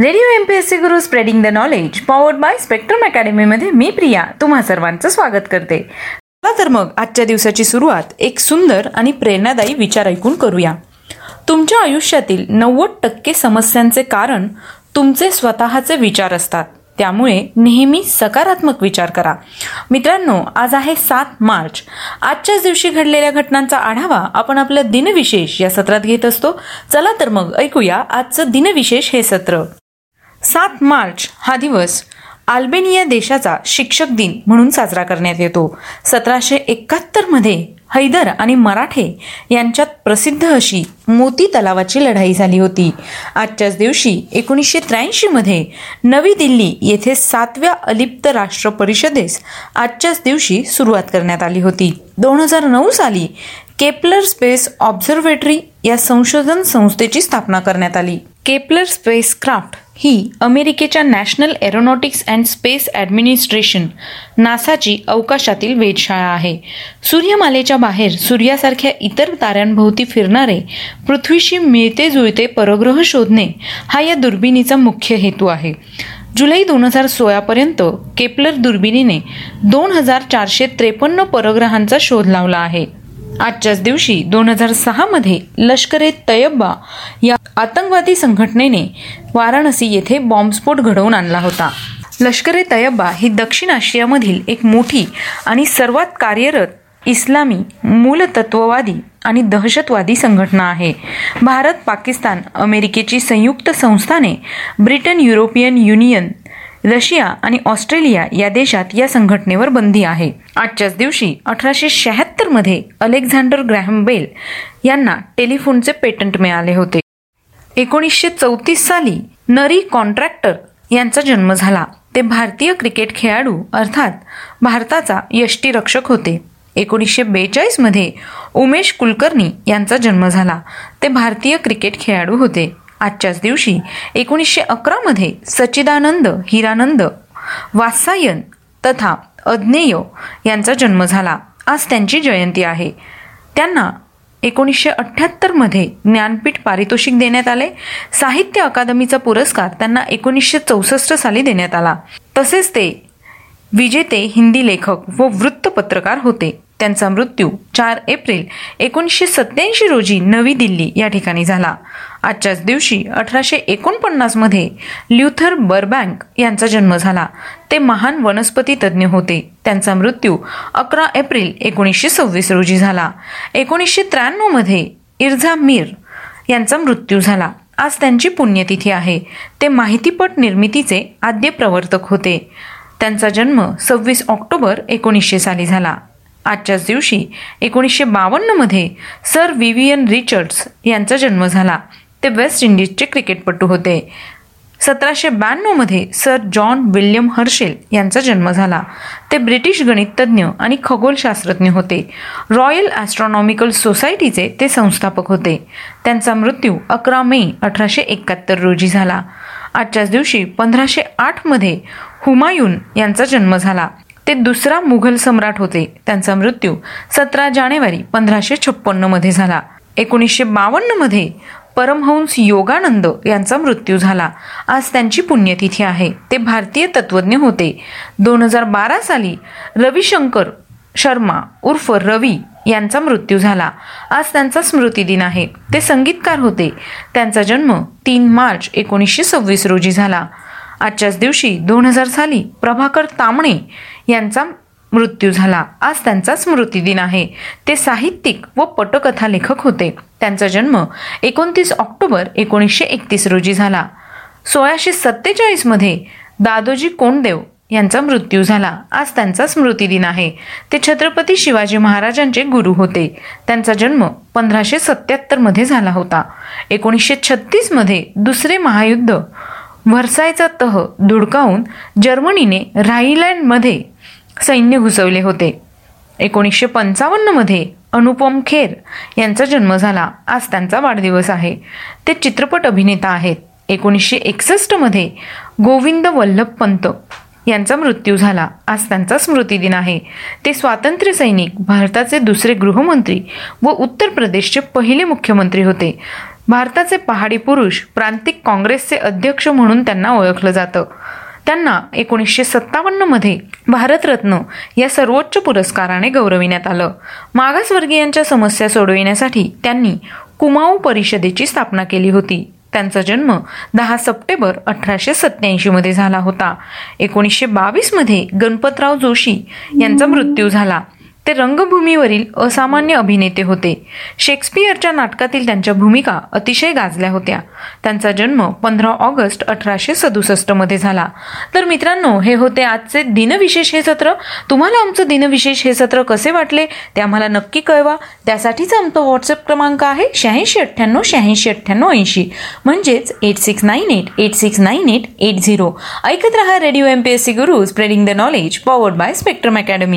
Radio M P S C Guru spreading the knowledge powered by Spectrum अकॅडमीमध्ये मी प्रिया तुम्हा सर्वांचं स्वागत करते. चला तर मग आजच्या दिवसाची सुरुवात एक सुंदर आणि प्रेरणादायी विचार ऐकून करूया. तुमच्या आयुष्यातील नव्वद टक्के समस्यांचे कारण तुमचे स्वतःचे विचार असतात. त्यामुळे नेहमी सकारात्मक विचार करा. मित्रांनो आज आहे सात मार्च. आजच्याच दिवशी घडलेल्या घटनांचा आढावा आपण आपल्या दिनविशेष या सत्रात घेत असतो. चला तर मग ऐकूया आजचं दिनविशेष हे सत्र. सात मार्च हा दिवस आल्बेनिया देशाचा शिक्षक दिन म्हणून साजरा करण्यात येतो. सतराशे एकाहत्तरमध्ये हैदर आणि मराठे यांच्यात प्रसिद्ध अशी मोती तलावाची लढाई झाली होती. आजच्याच दिवशी एकोणीसशे त्र्याऐंशीमध्ये नवी दिल्ली येथे सातव्या अलिप्त राष्ट्र परिषदेस आजच्याच दिवशी सुरुवात करण्यात आली होती. दोन हजार नऊ साली केपलर स्पेस ऑब्झर्वेटरी या संशोधन संस्थेची स्थापना करण्यात आली. केपलर स्पेस क्राफ्ट ही अमेरिकेच्या National Aeronautics and Space Administration नासाची अवकाशातील वेधशाळा आहे. सूर्यमालेच्या बाहेर सूर्यासारख्या इतर ताऱ्यांभोवती फिरणारे पृथ्वीशी मिळते जुळते परग्रह शोधणे हा या दुर्बिणीचा मुख्य हेतू आहे. जुलै दोन हजार सोळापर्यंत केपलर दुर्बिणीने दोन हजार चारशे त्रेपन्न परग्रहांचा शोध लावला आहे. आजच्याच दिवशी दोन हजार सहामध्ये लष्कर ए तयब्बा या आतंकवादी संघटनेने वाराणसी येथे बॉम्बस्फोट घडवून आणला होता. लष्कर ए तयब्बा ही दक्षिण आशियामधील एक मोठी आणि सर्वात कार्यरत इस्लामी मूलतत्ववादी आणि दहशतवादी संघटना आहे. भारत पाकिस्तान अमेरिकेची संयुक्त संस्थाने ब्रिटन युरोपियन युनियन रशिया आणि ऑस्ट्रेलिया या देशात या संघटनेवर बंदी आहे. आजच्याच दिवशी अठराशे शहात्तरमध्ये अलेक्झांडर ग्रॅहम बेल यांना टेलिफोनचे पेटंट मिळाले होते. एकोणीसशे चौतीस साली नरी कॉन्ट्रॅक्टर यांचा जन्म झाला. ते भारतीय क्रिकेट खेळाडू अर्थात भारताचा यष्टीरक्षक होते. एकोणीसशे बेचाळीसमध्ये उमेश कुलकर्णी यांचा जन्म झाला. ते भारतीय क्रिकेट खेळाडू होते. आजच्याच दिवशी एकोणीसशे अकरामध्ये सच्चिदानंद हिरानंद वात्सायन तथा अज्ञेय यांचा जन्म झाला. आज त्यांची जयंती आहे. त्यांना एकोणीसशे अठ्ठ्याहत्तरमध्ये ज्ञानपीठ पारितोषिक देण्यात आले. साहित्य अकादमीचा पुरस्कार त्यांना एकोणीसशे चौसष्ट साली देण्यात आला. तसेच ते विजेते हिंदी लेखक व वृत्तपत्रकार होते. त्यांचा मृत्यू चार एप्रिल एकोणीसशे सत्याऐंशी रोजी नवी दिल्ली या ठिकाणी झाला. आजच्याच दिवशी अठराशे एकोणपन्नासमध्ये ल्युथर बरबँक यांचा जन्म झाला. ते महान वनस्पती तज्ज्ञ होते. त्यांचा मृत्यू अकरा एप्रिल एकोणीसशे सव्वीस रोजी झाला. एकोणीसशे त्र्याण्णवमध्ये इर्झा मीर यांचा मृत्यू झाला. आज त्यांची पुण्यतिथी आहे. ते माहितीपट निर्मितीचे आद्य प्रवर्तक होते. त्यांचा जन्म सव्वीस ऑक्टोबर एकोणीसशे साली झाला. आजच्याच दिवशी एकोणीसशे बावन्नमध्ये सर विवियन रिचर्ड्स यांचा जन्म झाला. ते वेस्ट इंडिजचे क्रिकेटपटू होते. सतराशे ब्याण्णवमध्ये सर जॉन विल्यम हर्शेल यांचा जन्म झाला. ते ब्रिटिश गणिततज्ञ आणि खगोलशास्त्रज्ञ होते. रॉयल ॲस्ट्रॉनॉमिकल सोसायटीचे ते संस्थापक होते. त्यांचा मृत्यू अकरा मे अठराशे एकाहत्तर रोजी झाला. आजच्याच दिवशी पंधराशे आठमध्ये हुमायून यांचा जन्म झाला. ते दुसरा मुघल सम्राट होते. त्यांचा मृत्यू सतरा जानेवारी पंधराशे छप्पन्नमध्ये झाला. एकोणीसशे बावन्नमध्ये परमहंस योगानंद यांचा मृत्यू झाला. आज त्यांची पुण्यतिथी आहे. ते भारतीय तत्वज्ञ होते. दोन हजार बारा साली रविशंकर शर्मा उर्फ रवी यांचा मृत्यू झाला. आज त्यांचा स्मृती दिन आहे. ते संगीतकार होते. त्यांचा जन्म तीन मार्च एकोणीसशे सव्वीस रोजी झाला. आजच्याच दिवशी दोन हजार साली प्रभाकर तामणे यांचा मृत्यू झाला. आज त्यांचा स्मृती दिन आहे. ते साहित्यिक व पटकथा लेखक होते. त्यांचा जन्म एकोणतीस ऑक्टोबर एकोणीसशे एकतीस रोजी झाला. सोळाशे सत्तेचाळीसमध्ये दादोजी कोंडदेव यांचा मृत्यू झाला. आज त्यांचा स्मृती दिन आहे. ते छत्रपती शिवाजी महाराजांचे गुरु होते. त्यांचा जन्म पंधराशे सत्याहत्तरमध्ये झाला होता. एकोणीसशे छत्तीसमध्ये दुसरे महायुद्ध व्हर्सायचा तह धुडकावून जर्मनीने राईलँडमध्ये सैन्य घुसवले होते. एकोणीसशे पंचावन्नमध्ये अनुपम खेर यांचा जन्म झाला. आज त्यांचा वाढदिवस आहे. ते चित्रपट अभिनेता आहेत. एकोणीसशे एकसष्टमध्ये गोविंद वल्लभ पंत यांचा मृत्यू झाला. आज त्यांचा स्मृती दिन आहे. ते स्वातंत्र्य सैनिक भारताचे दुसरे गृहमंत्री व उत्तर प्रदेशचे पहिले मुख्यमंत्री होते. भारताचे पहाडी पुरुष प्रांतिक काँग्रेसचे अध्यक्ष म्हणून त्यांना ओळखलं जातं. त्यांना एकोणीसशे सत्तावन्नमध्ये भारतरत्न या सर्वोच्च पुरस्काराने गौरविण्यात आलं. मागासवर्गीयांच्या समस्या सोडविण्यासाठी त्यांनी कुमाऊ परिषदेची स्थापना केली होती. त्यांचा जन्म दहा सप्टेंबर अठराशे सत्याऐंशीमध्ये झाला होता. एकोणीसशे बावीसमध्ये गणपतराव जोशी यांचा मृत्यू झाला. ते रंगभूमीवरील असामान्य अभिनेते होते. शेक्सपियरच्या नाटकातील त्यांच्या भूमिका अतिशय गाजल्या होत्या. त्यांचा जन्म पंधरा ऑगस्ट अठराशे सदुसष्टमध्ये झाला. तर मित्रांनो हे होते आजचे दिनविशेष हे सत्र. तुम्हाला आमचं दिनविशेष हे सत्र कसे वाटले ते आम्हाला नक्की कळवा. त्यासाठीच आमचा व्हॉट्सअप क्रमांक आहे शहाऐंशी अठ्ठ्याण्णव शहाऐंशी अठ्ठ्याण्णव ऐंशी. म्हणजेच eight six nine eight eight six nine eight eight zero ऐकत रहा radio M P S C Guru spreading the knowledge powered by Spectrum Academy